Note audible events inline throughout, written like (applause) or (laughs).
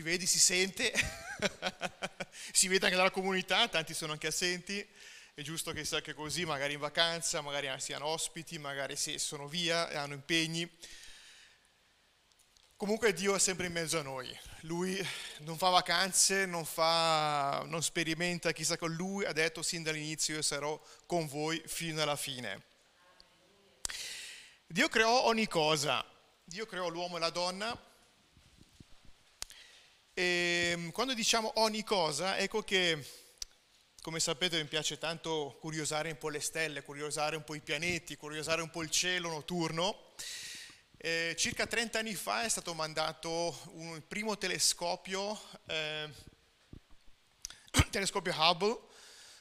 si vede, si sente, (laughs) si vede anche dalla comunità, tanti sono anche assenti, è giusto che sia anche così, magari in vacanza, magari siano ospiti, magari se sono via e hanno impegni. Comunque Dio è sempre in mezzo a noi, Lui non fa vacanze, non, fa, non sperimenta chissà con Lui, ha detto sin dall'inizio io sarò con voi fino alla fine. Dio creò ogni cosa, Dio creò l'uomo e la donna e mm, quando diciamo ogni cosa, ecco che, come sapete, mi piace tanto curiosare un po' le stelle, curiosare un po' i pianeti, curiosare un po' il cielo notturno. Eh, circa 30 anni fa è stato mandato un, il primo telescopio, eh, (coughs) telescopio Hubble,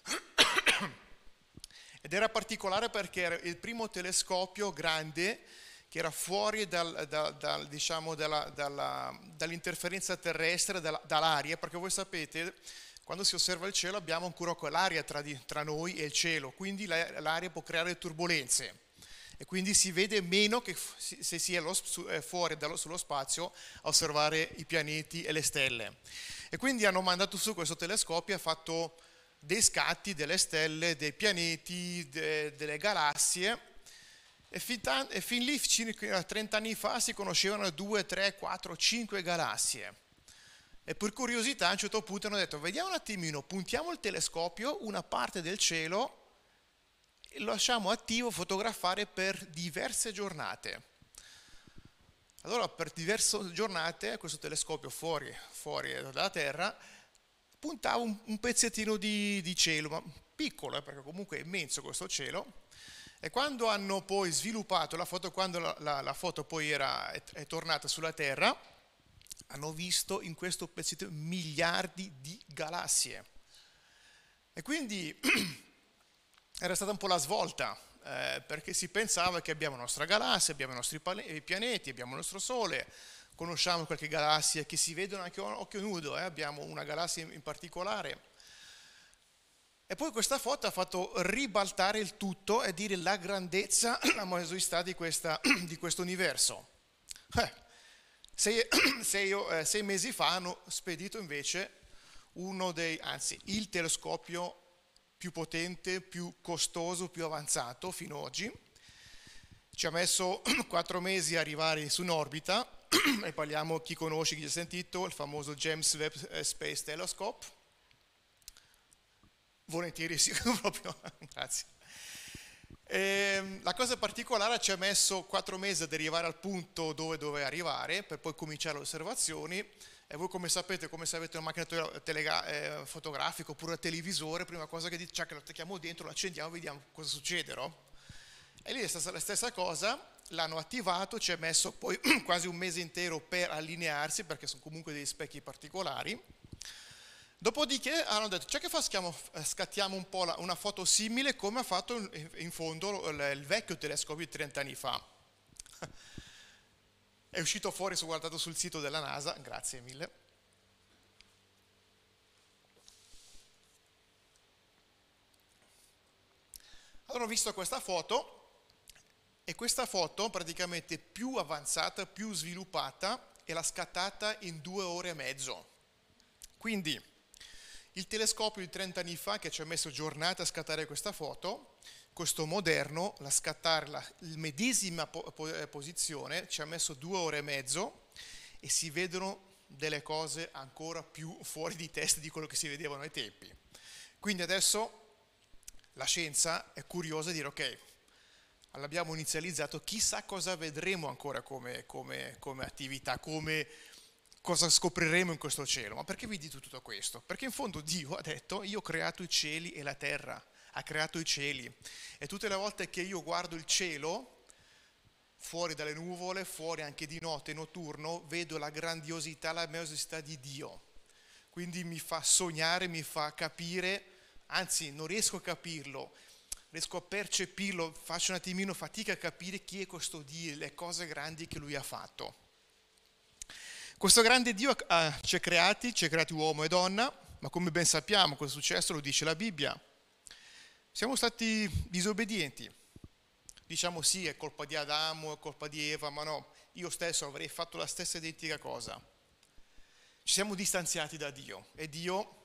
(coughs) ed era particolare perché era il primo telescopio grande che era fuori dal, dal, dal, diciamo dalla, dalla, dall'interferenza terrestre, dall'aria, perché voi sapete, quando si osserva il cielo abbiamo ancora quell'aria tra, di, tra noi e il cielo, quindi l'aria può creare turbulenze e quindi si vede meno che se si è fuori dallo, sullo spazio a osservare i pianeti e le stelle. E quindi hanno mandato su questo telescopio e ha fatto dei scatti delle stelle, dei pianeti, de, delle galassie e fin, tan- e fin lì, circa 30 anni fa, si conoscevano 2, 3, 4, 5 galassie. E per curiosità a un certo punto hanno detto, vediamo un attimino, puntiamo il telescopio, una parte del cielo, e lo lasciamo attivo, fotografare per diverse giornate. Allora per diverse giornate questo telescopio fuori, fuori dalla Terra puntava un, un pezzettino di, di, cielo, ma piccolo, eh, perché comunque è immenso questo cielo, e quando hanno poi sviluppato la foto, quando la, la, la foto poi era, è, è, tornata sulla Terra, hanno visto in questo pezzetto miliardi di galassie. E quindi (clears throat) era stata un po' la svolta, eh, perché si pensava che abbiamo la nostra galassia, abbiamo i nostri pianeti, abbiamo il nostro Sole, conosciamo qualche galassia che si vedono anche a occhio nudo, eh? abbiamo una galassia in particolare e poi questa foto ha fatto ribaltare il tutto e dire la grandezza, (clears throat) la maestosità di, (clears throat) di questo universo. Eh, sei, (clears throat) sei, eh, sei, mesi fa hanno spedito invece uno dei, anzi il telescopio più potente, più costoso, più avanzato fino ad oggi. Ci ha messo quattro mesi a arrivare su un'orbita e parliamo, chi conosce, chi ha sentito, il famoso James Webb eh, Space Telescope Volentieri, sì, (laughs) proprio, grazie. E ehm, la cosa particolare ci ha messo quattro mesi ad arrivare al punto dove doveva arrivare per poi cominciare le osservazioni e voi come sapete, come se avete una macchina telega, eh, fotografica oppure un televisore, prima cosa che dite, cioè lo attacchiamo dentro, lo accendiamo e vediamo cosa succede, no? E lì è stata la stessa cosa, l'hanno attivato, ci ha messo poi (clears throat) quasi un mese intero per allinearsi perché sono comunque degli specchi particolari Dopodiché hanno detto, c'è che fa, eh, scattiamo un po' una foto simile come ha fatto in fondo il vecchio telescopio di 30 anni fa. (laughs) È uscito fuori, se guardato sul sito della NASA, grazie mille. Allora ho visto questa foto e questa foto praticamente più avanzata, più sviluppata e l'ha scattata in due ore e mezzo. Quindi il telescopio di 30 anni fa che ci ha messo giornate a scattare questa foto, questo moderno, la scattare la medesima eh, posizione, ci ha messo due ore e mezzo e si vedono delle cose ancora più fuori di testa di quello che si vedevano ai tempi. Quindi adesso la scienza è curiosa di dire ok, l'abbiamo inizializzato, chissà cosa vedremo ancora come, come, come attività, come cosa scopriremo in questo cielo. Ma perché vi dico tutto questo? Perché in fondo Dio ha detto io ho creato i cieli e la terra, ha creato i cieli e tutte le volte che io guardo il cielo, fuori dalle nuvole, fuori anche di notte, notturno, vedo la grandiosità, la maestosità di Dio. Quindi mi fa sognare, mi fa capire, anzi non riesco a capirlo, riesco a percepirlo, faccio un attimino fatica a capire chi è questo Dio, le cose grandi che lui ha fatto. Questo grande Dio ci ha creati, ci ha creati uomo e donna, ma come ben sappiamo cosa è successo, lo dice la Bibbia. Siamo stati disobbedienti. Diciamo sì, è colpa di Adamo, è colpa di Eva, ma no, io stesso avrei fatto la stessa identica cosa. ci siamo distanziati da Dio e Dio,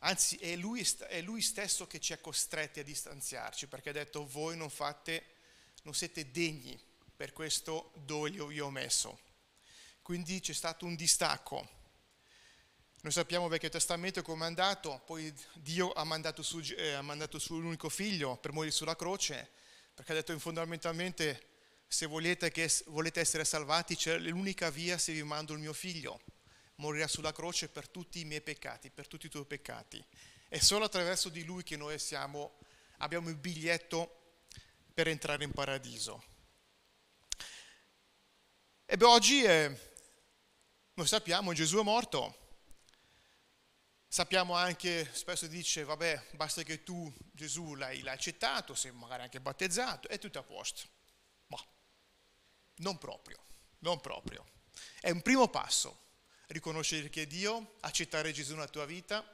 anzi è lui, è lui stesso che ci ha costretti a distanziarci perché ha detto voi non fate, non siete degni per questo dove io ho messo. Quindi c'è stato un distacco. Noi sappiamo il Vecchio Testamento come è andato, poi Dio ha mandato su, eh, ha mandato su l'unico figlio per morire sulla croce, perché ha detto fondamentalmente se volete, che, volete essere salvati c'è l'unica via se vi mando il mio figlio, morirà sulla croce per tutti i miei peccati, per tutti i tuoi peccati. È solo attraverso di lui che noi siamo, abbiamo il biglietto per entrare in paradiso. E beh, oggi eh, noi sappiamo, Gesù è morto. Sappiamo anche, spesso dice, vabbè, basta che tu, Gesù, l'hai, l'hai accettato, sei magari anche battezzato, è tutto a posto. Non proprio, non proprio. È un primo passo, riconoscere che è Dio, accettare Gesù nella tua vita,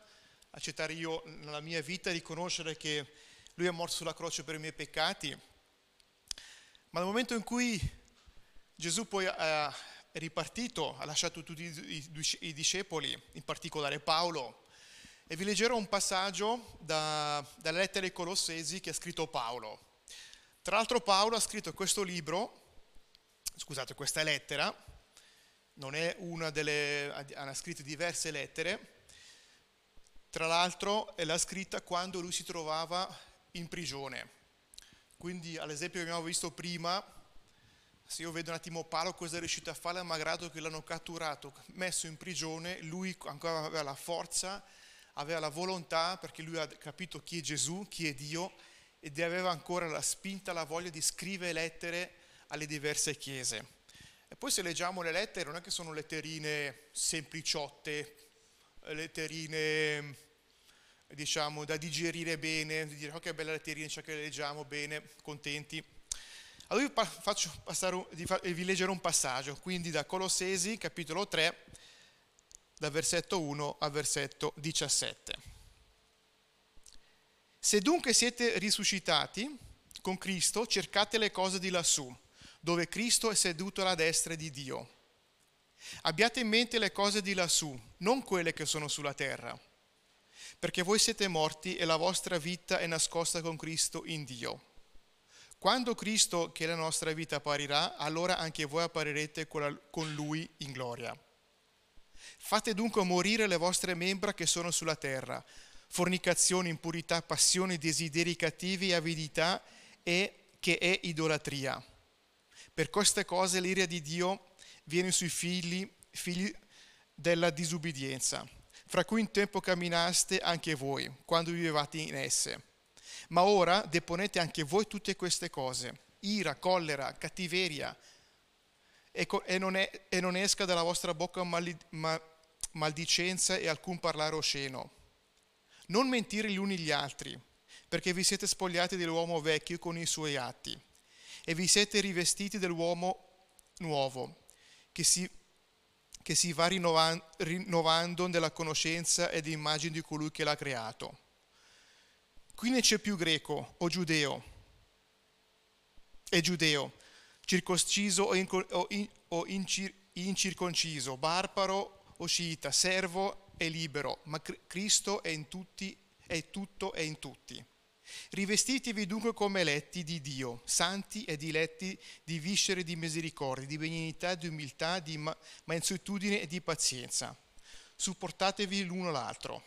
accettare io nella mia vita, riconoscere che Lui è morto sulla croce per i miei peccati. Ma nel momento in cui Gesù poi è ripartito, ha lasciato tutti i, discepoli, in particolare Paolo, e vi leggerò un passaggio da, dalle lettere ai Colossesi che ha scritto Paolo. Tra l'altro Paolo ha scritto questo libro scusate, questa lettera non è una delle, ha scritto diverse lettere, tra l'altro la scritta quando lui si trovava in prigione. Quindi all'esempio che abbiamo visto prima, se io vedo un attimo Paolo cosa è riuscito a fare, malgrado che l'hanno catturato, messo in prigione, lui ancora aveva la forza, aveva la volontà, perché lui ha capito chi è Gesù, chi è Dio, ed aveva ancora la spinta, la voglia di scrivere lettere alle diverse chiese. E poi se leggiamo le lettere non è che sono letterine sempliciotte, letterine diciamo da digerire bene, di dire che bella letterina, ciò che leggiamo bene, contenti. Allora vi faccio passare, vi leggere un passaggio, quindi da Colossesi capitolo 3, da versetto 1 al versetto 17. Se dunque siete risuscitati con Cristo, cercate le cose di lassù dove Cristo è seduto alla destra di Dio. Abbiate in mente le cose di lassù, non quelle che sono sulla terra, perché voi siete morti e la vostra vita è nascosta con Cristo in Dio. Quando Cristo, che è la nostra vita, apparirà, allora anche voi apparirete con Lui in gloria. Fate dunque morire le vostre membra che sono sulla terra, fornicazione, impurità, passioni, desideri cattivi, avidità e che è idolatria per queste cose l'ira di Dio viene sui figli, figli della disubbidienza, fra cui in tempo camminaste anche voi, quando vivevate in esse. Ma ora deponete anche voi tutte queste cose, ira, collera, cattiveria, e, non, è, e non, esca dalla vostra bocca maldi, ma, maldicenza e alcun parlare osceno. Non mentire gli uni gli altri, perché vi siete spogliati dell'uomo vecchio con i suoi atti e vi siete rivestiti dell'uomo nuovo, che si, che si va rinnovando nella conoscenza ed immagine di colui che l'ha creato. Qui ne c'è più greco o giudeo, e giudeo, circonciso o, in, o, in, o incir, incirconciso, barbaro o scita, servo e libero, ma Cristo è in tutti, è tutto e in tutti. Rivestitevi dunque come eletti di Dio, santi ed eletti di viscere di misericordia, di benignità, di umiltà, di mansuetudine e di pazienza. Supportatevi l'uno l'altro.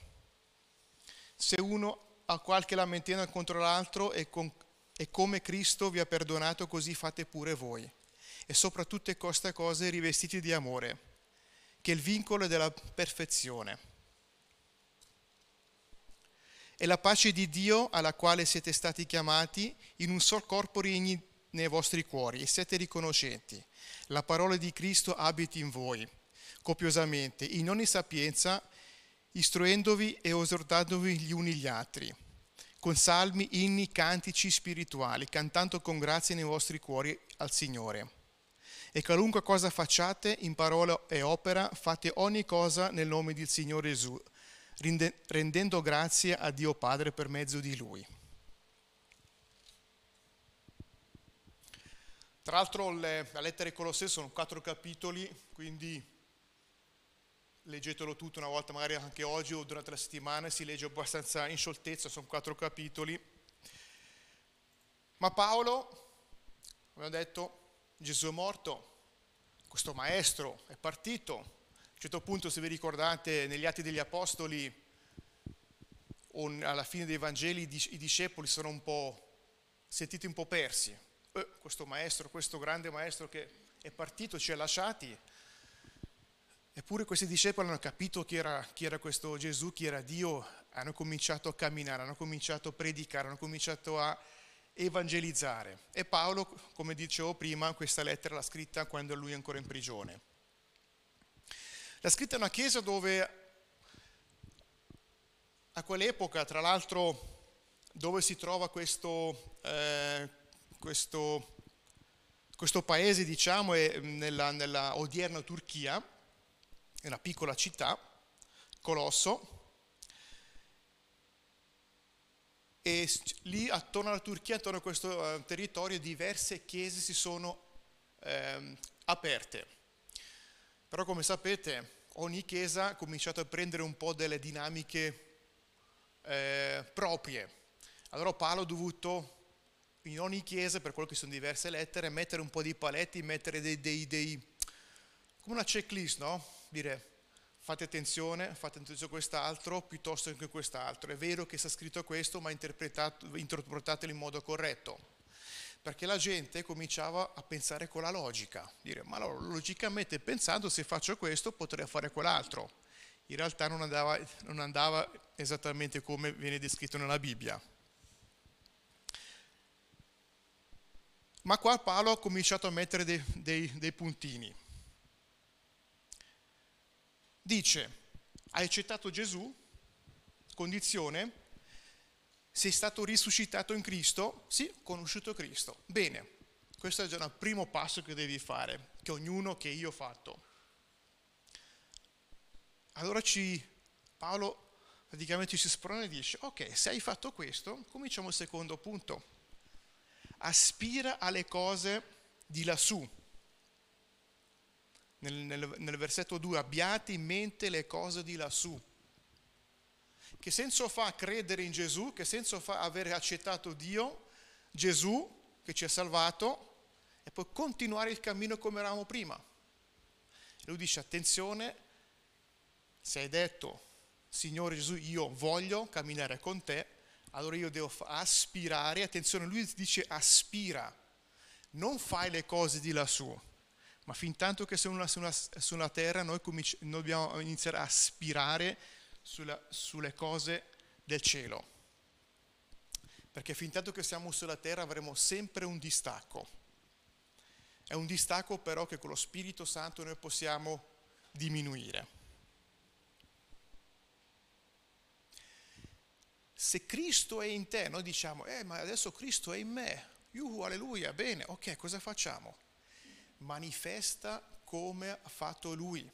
Se uno ha qualche lamentela contro l'altro e, con, e come Cristo vi ha perdonato, così fate pure voi. E sopra tutte queste cose rivestiti di amore, che è il vincolo della perfezione e la pace di Dio alla quale siete stati chiamati in un sol corpo regni nei vostri cuori e siete riconoscenti. La parola di Cristo abiti in voi copiosamente, in ogni sapienza, istruendovi e esortandovi gli uni gli altri, con salmi, inni, cantici spirituali, cantando con grazia nei vostri cuori al Signore. E qualunque cosa facciate in parola e opera, fate ogni cosa nel nome del Signore Gesù, rendendo grazie a Dio Padre per mezzo di Lui. Tra l'altro le, la lettera ai Colossesi sono quattro capitoli, quindi leggetelo tutto una volta, magari anche oggi o durante la settimana, si legge abbastanza in scioltezza, sono quattro capitoli. Ma Paolo, come ho detto, Gesù è morto, questo maestro è partito. A un certo punto, se vi ricordate, negli Atti degli Apostoli, alla fine dei Vangeli, i discepoli sono un po' sentiti un po' persi. Eh, questo maestro, questo grande maestro che è partito, ci ha lasciati, Eppure questi discepoli hanno capito chi era, chi era, questo Gesù, chi era Dio, hanno cominciato a camminare, hanno cominciato a predicare, hanno cominciato a evangelizzare. E Paolo, come dicevo prima, questa lettera l'ha scritta quando lui è ancora in prigione. L'ha scritta in una chiesa dove a quell'epoca, tra l'altro, dove si trova questo, eh, questo, questo paese, diciamo, è nella, nella odierna Turchia, è una piccola città, Colosso, e lì attorno alla Turchia, attorno a questo uh, territorio, diverse chiese si sono eh, aperte. Però come sapete, ogni chiesa ha cominciato a prendere un po' delle dinamiche eh, proprie. Allora Paolo ha dovuto in ogni chiesa, per quello che sono diverse lettere, mettere un po' di paletti, mettere dei, dei, dei come una checklist, no? Dire fate attenzione, fate attenzione a quest'altro piuttosto che a quest'altro. È vero che sta scritto questo, ma interpretatelo in modo corretto. Perché la gente cominciava a pensare con la logica, dire ma allora, logicamente pensando se faccio questo potrei fare quell'altro. In realtà non andava, non andava esattamente come viene descritto nella Bibbia. Ma qua Paolo ha cominciato a mettere dei, dei, dei puntini dice, hai accettato Gesù? Condizione? Sei stato risuscitato in Cristo? Sì, ho conosciuto Cristo. Bene, questo è già il primo passo che devi fare, che ognuno, che io ho fatto. Allora ci, Paolo praticamente ci si sprona e dice, ok, se hai fatto questo, cominciamo il secondo punto. Aspira alle cose di lassù, nel, nel, nel versetto 2, abbiate in mente le cose di lassù. Che senso fa credere in Gesù? Che senso fa avere accettato Dio, Gesù che ci ha salvato e poi continuare il cammino come eravamo prima? Lui dice attenzione, se hai detto Signore Gesù io voglio camminare con te, allora io devo aspirare, attenzione, lui dice aspira, non fai le cose di lassù, ma fin tanto che siamo sulla, terra noi, cominci, noi, dobbiamo iniziare a aspirare sulla, sulle cose del cielo. Perché fin tanto che siamo sulla terra avremo sempre un distacco. È un distacco però che con lo Spirito Santo noi possiamo diminuire. Se Cristo è in te, noi diciamo, eh ma adesso Cristo è in me, Yuhu, alleluia, bene, ok, cosa facciamo? Manifesta come ha fatto lui.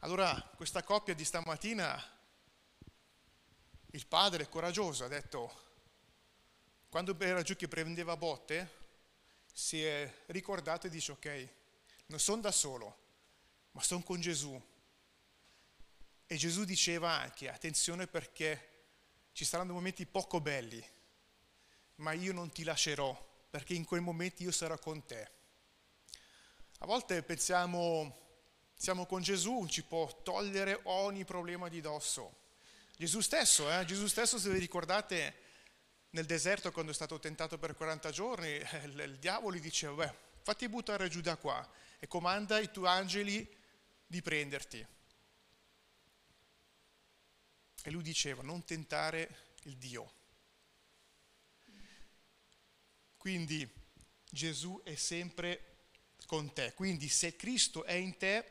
Allora, questa coppia di stamattina, il padre coraggioso ha detto, quando era giù che prendeva botte, si è ricordato e dice, ok, non sono da solo, ma sono con Gesù. E Gesù diceva anche, attenzione perché ci saranno momenti poco belli, ma io non ti lascerò, perché in quei momenti io sarò con te. A volte pensiamo, siamo con Gesù, ci può togliere ogni problema di dosso. Gesù stesso, eh? Gesù stesso, se vi ricordate, nel deserto quando è stato tentato per 40 giorni, eh, il, il diavolo gli diceva, beh, fatti buttare giù da qua e comanda i tuoi angeli di prenderti. E lui diceva, non tentare il Dio. Quindi Gesù è sempre con te. Quindi se Cristo è in te,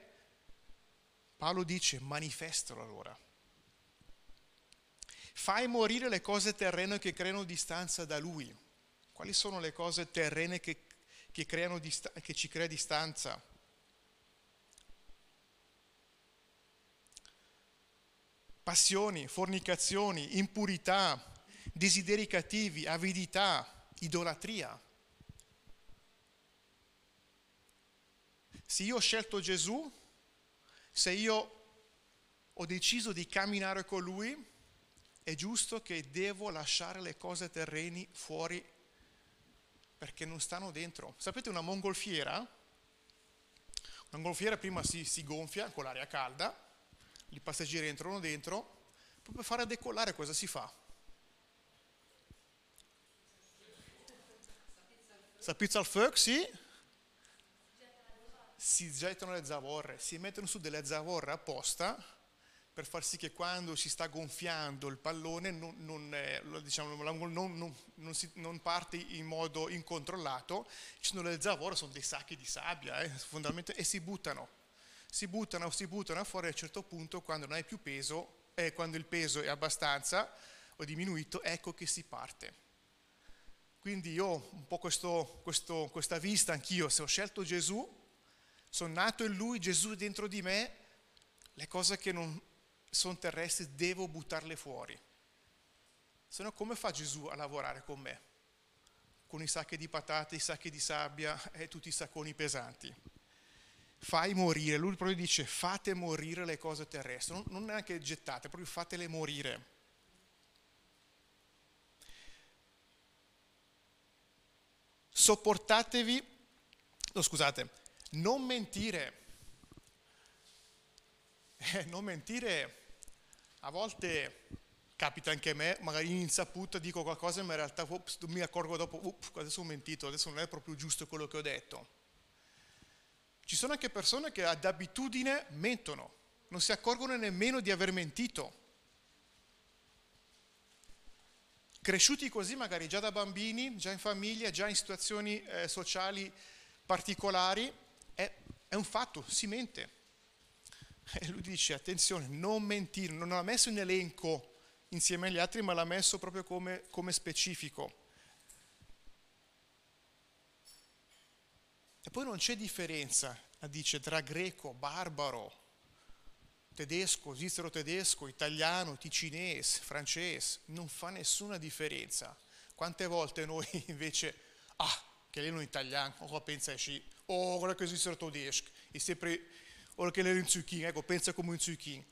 Paolo dice manifestalo allora. Fai morire le cose terrene che creano distanza da Lui. Quali sono le cose terrene che, che, creano, che ci crea distanza? Passioni, fornicazioni, impurità, desideri cattivi, avidità, idolatria. Se io ho scelto Gesù, se io ho deciso di camminare con Lui, è giusto che devo lasciare le cose terreni fuori perché non stanno dentro. Sapete una mongolfiera? Una mongolfiera prima si, si gonfia con l'aria calda, i passeggeri entrano dentro, poi per fare decollare cosa si fa? Sapizza al fuoco, sì? Si gettano le zavorre, si mettono su delle zavorre apposta per far sì che quando si sta gonfiando il pallone non, non, diciamo, non, non parte in modo incontrollato, ci sono le zavorre, sono dei sacchi di sabbia eh, e si buttano, si buttano, si buttano fuori a un certo punto quando non hai più peso, eh, quando il peso è abbastanza o diminuito, ecco che si parte. Quindi io ho un po' questo, questo, questa vista anch'io, se ho scelto Gesù, sono nato in Lui, Gesù è dentro di me, le cose che non, sono terrestri, devo buttarle fuori. Se no come fa Gesù a lavorare con me? Con i sacchi di patate, i sacchi di sabbia e tutti i sacconi pesanti. Fai morire, lui proprio dice fate morire le cose terrestri, non, non neanche gettate, proprio fatele morire. Sopportatevi, no scusate, non mentire. (laughs) Eh, non mentire a volte capita anche a me, magari in insaputa dico qualcosa e in realtà ups, mi accorgo dopo, ups, adesso ho mentito, adesso non è proprio giusto quello che ho detto. Ci sono anche persone che ad abitudine mentono, non si accorgono nemmeno di aver mentito. Cresciuti così magari già da bambini, già in famiglia, già in situazioni eh, sociali particolari, è, è un fatto, si mente. (laughs) E lui dice, attenzione, non mentire, non l'ha messo in elenco insieme agli altri, ma l'ha messo proprio come, come specifico. E poi non c'è differenza, dice, tra greco, barbaro, tedesco, svizzero tedesco, italiano, ticinese, francese, non fa nessuna differenza. Quante volte noi (laughs) invece, ah, che lei non è italiano, o pensa sì, oh, guarda che svizzero tedesco, e sempre o che era in zucchini, ecco, pensa come un zucchini.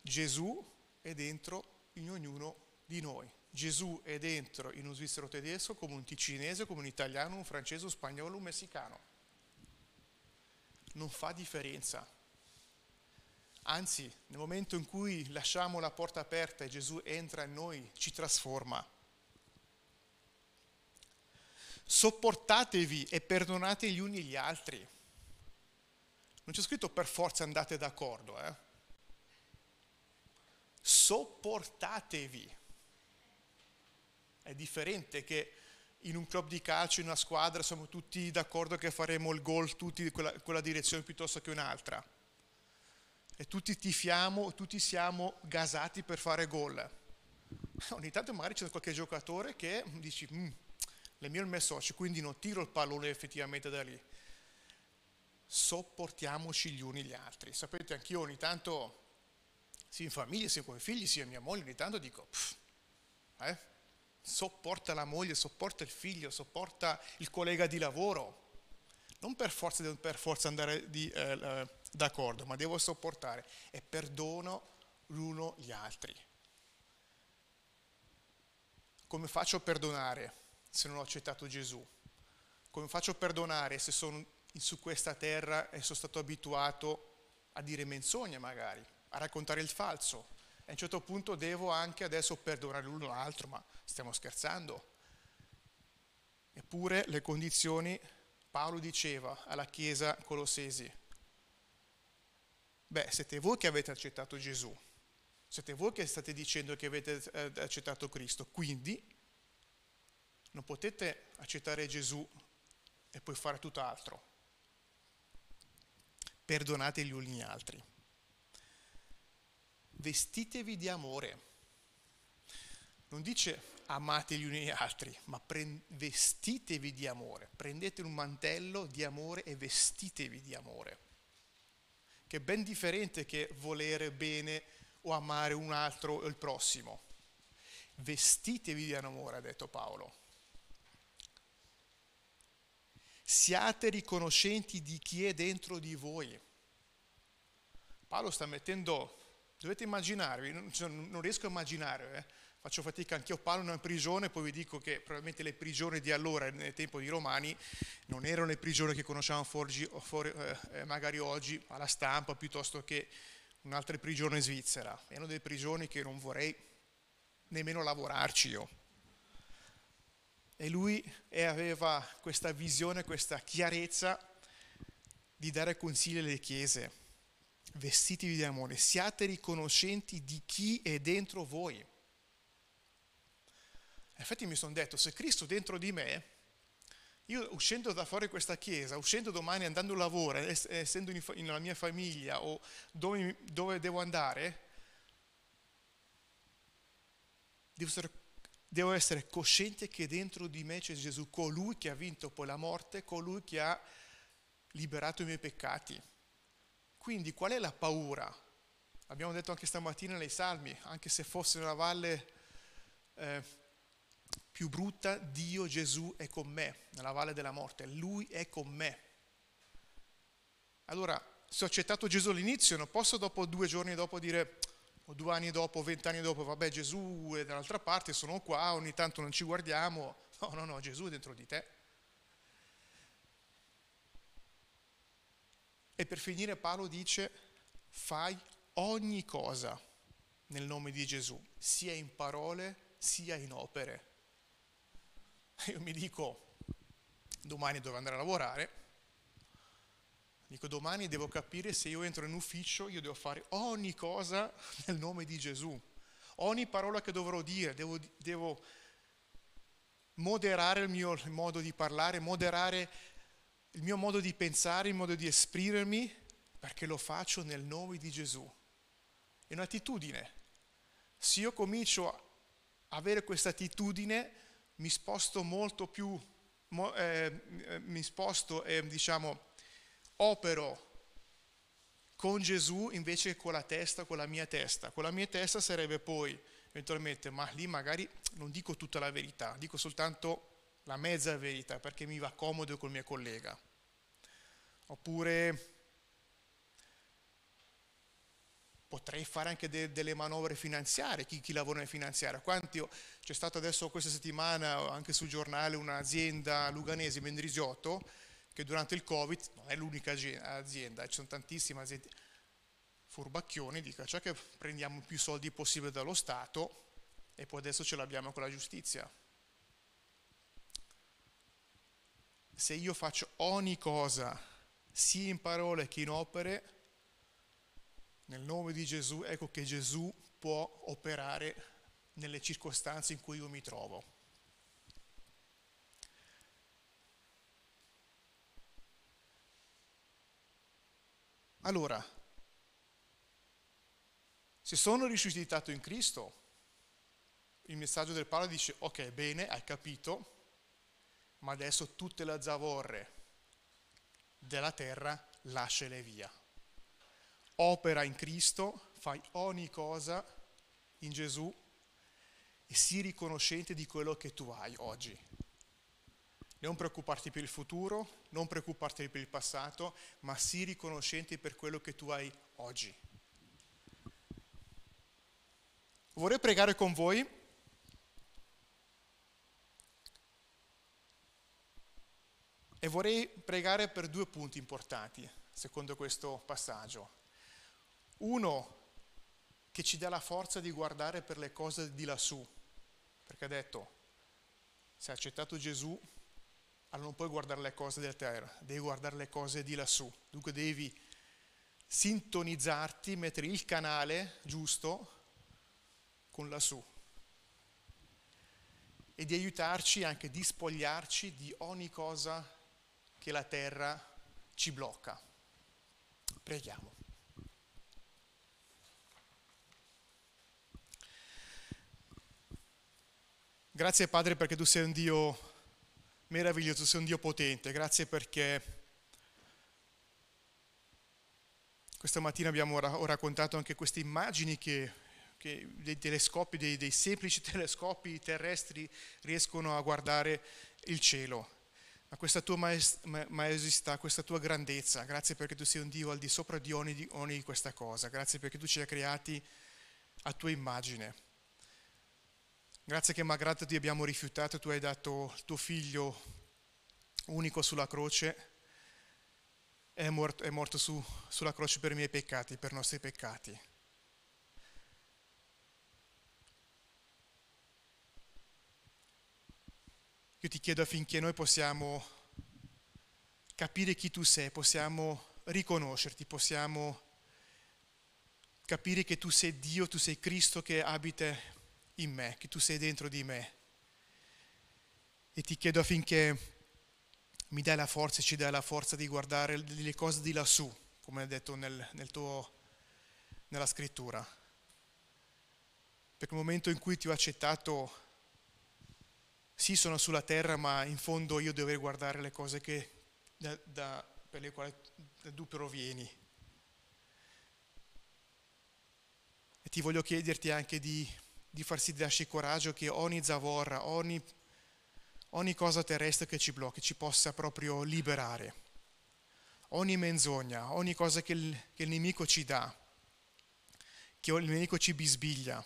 Gesù è dentro in ognuno di noi. Gesù è dentro in un svizzero tedesco, come un ticinese, come un italiano, un francese, un spagnolo, un messicano. Non fa differenza. Anzi, nel momento in cui lasciamo la porta aperta e Gesù entra in noi, ci trasforma. Sopportatevi e perdonate gli uni gli altri. Non c'è scritto per forza andate d'accordo, eh? Sopportatevi. È differente che in un club di calcio, in una squadra, siamo tutti d'accordo che faremo il gol tutti in quella, quella direzione piuttosto che un'altra. E tutti tifiamo, tutti siamo gasati per fare gol. (laughs) Ogni tanto magari c'è qualche giocatore che dici, mm, le mie il mio socio, quindi non tiro il pallone effettivamente da lì sopportiamoci gli uni gli altri. Sapete, anch'io ogni tanto, sia in famiglia, sia con i figli, sia mia moglie, ogni tanto dico, eh? sopporta la moglie, sopporta il figlio, sopporta il collega di lavoro. Non per forza, per forza andare di, eh, eh, d'accordo, ma devo sopportare e perdono l'uno gli altri. Come faccio a perdonare se non ho accettato Gesù? Come faccio a perdonare se sono su questa terra e sono stato abituato a dire menzogne magari, a raccontare il falso. E a un certo punto devo anche adesso perdonare l'uno l'altro, ma stiamo scherzando. Eppure le condizioni, Paolo diceva alla Chiesa Colossesi, beh, siete voi che avete accettato Gesù, siete voi che state dicendo che avete eh, accettato Cristo, quindi non potete accettare Gesù e poi fare tutt'altro perdonate gli uni gli altri. Vestitevi di amore. Non dice amate gli uni gli altri, ma pre- vestitevi di amore. Prendete un mantello di amore e vestitevi di amore. Che è ben differente che volere bene o amare un altro o il prossimo. Vestitevi di amore, ha detto Paolo. siate riconoscenti di chi è dentro di voi. Paolo sta mettendo, dovete immaginarvi, non, cioè, riesco a immaginare, eh? Faccio fatica anch'io, Paolo in una prigione, poi vi dico che probabilmente le prigioni di allora, nel tempo dei Romani, non erano le prigioni che conosciamo fuori, fuori, eh, magari oggi alla stampa piuttosto che un'altra prigione svizzera, erano delle prigioni che non vorrei nemmeno lavorarci io. E lui aveva questa visione, questa chiarezza di dare consigli alle chiese. Vestitevi di amore, siate riconoscenti di chi è dentro voi. Infatti mi sono detto, se Cristo dentro di me, io uscendo da fuori questa chiesa, uscendo domani andando a lavoro, essendo nella mia famiglia o dove, dove devo andare, devo essere, devo essere cosciente che dentro di me c'è Gesù, colui che ha vinto poi la morte, colui che ha liberato i miei peccati. Quindi qual è la paura? Abbiamo detto anche stamattina nei salmi, anche se fosse una valle... Eh, più brutta, Dio Gesù è con me nella valle della morte, Lui è con me. Allora, se ho accettato Gesù all'inizio, non posso dopo due giorni dopo dire, o due anni dopo, vent'anni dopo, vabbè Gesù è dall'altra parte, sono qua, ogni tanto non ci guardiamo. No, no, no, Gesù è dentro di te. E per finire Paolo dice, fai ogni cosa nel nome di Gesù, sia in parole sia in opere. (laughs) Io mi dico, domani devo andare a lavorare, dico domani devo capire se io entro in ufficio, io devo fare ogni cosa (laughs) nel nome di Gesù, ogni parola che dovrò dire, devo, devo moderare il mio modo di parlare, moderare il mio modo di pensare, il modo di esprimermi, perché lo faccio nel nome di Gesù. È un'attitudine. Se io comincio a avere questa attitudine, mi sposto molto più, eh, eh, mi sposto e diciamo opero con Gesù invece che con la testa, con la mia testa. Con la mia testa sarebbe poi eventualmente, ma lì magari non dico tutta la verità, dico soltanto la mezza verità perché mi va comodo col mio collega. Oppure potrei fare anche de- delle manovre finanziarie, chi, chi lavora in finanziaria. Quanti, c'è stata adesso questa settimana anche sul giornale un'azienda luganese, Mendrisiotto, che durante il Covid, non è l'unica azienda, ci sono tantissime aziende, furbacchioni, dica, cioè che prendiamo più soldi possibile dallo Stato e poi adesso ce l'abbiamo con la giustizia. Se io faccio ogni cosa, sia in parole che in opere, nel nome di Gesù, ecco che Gesù può operare nelle circostanze in cui io mi trovo. Allora, se sono risuscitato in Cristo, il messaggio del Paolo dice, ok, bene, hai capito, ma adesso tutte le zavorre della terra lasciale via opera in Cristo, fai ogni cosa in Gesù e sii riconoscente di quello che tu hai oggi. Non preoccuparti per il futuro, non preoccuparti per il passato, ma sii riconoscente per quello che tu hai oggi. Vorrei pregare con voi. E vorrei pregare per due punti importanti, secondo questo passaggio. Uno che ci dà la forza di guardare per le cose di lassù, perché ha detto, se hai accettato Gesù, allora non puoi guardare le cose della terra, devi guardare le cose di lassù. Dunque devi sintonizzarti, mettere il canale giusto con lassù e di aiutarci anche di spogliarci di ogni cosa che la terra ci blocca. Preghiamo. Grazie Padre perché tu sei un Dio meraviglioso, sei un Dio potente. Grazie perché questa mattina abbiamo raccontato anche queste immagini che, che dei telescopi, dei, dei semplici (laughs) telescopi terrestri riescono a guardare il cielo. a questa tua maestà, questa tua grandezza. Grazie perché tu sei un Dio al di sopra di ogni, di ogni questa cosa. Grazie perché tu ci hai creati a tua immagine. Grazie che malgrado ti abbiamo rifiutato, tu hai dato il tuo figlio unico sulla croce, è morto, è morto su, sulla croce per i miei peccati, per i nostri peccati. Io ti chiedo affinché noi possiamo capire chi tu sei, possiamo riconoscerti, possiamo capire che tu sei Dio, tu sei Cristo che abita in me, che tu sei dentro di me. E ti chiedo affinché mi dai la forza e ci dai la forza di guardare le cose di lassù, come hai detto nel, nel tuo, nella scrittura. Perché il momento in cui ti ho accettato sì sono sulla terra, ma in fondo io devo guardare le cose che, da, da, per le quali tu provieni. E ti voglio chiederti anche di, di far sì di darci coraggio che ogni zavorra, ogni, ogni cosa terrestre che ci blocchi ci possa proprio liberare. Ogni menzogna, ogni cosa che il, che il nemico ci dà, che il nemico ci bisbiglia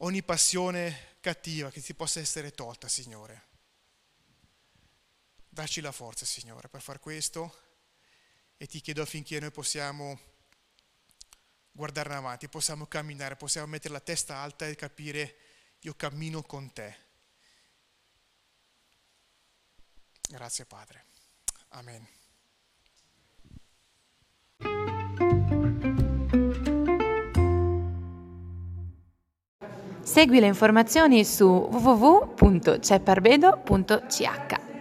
ogni passione cattiva che ti possa essere tolta, Signore. Dacci la forza, Signore, per far questo e ti chiedo affinché noi possiamo guardare avanti, possiamo camminare, possiamo mettere la testa alta e capire io cammino con te. Grazie Padre. Amen. Segui le informazioni su www.cepparbedo.ch.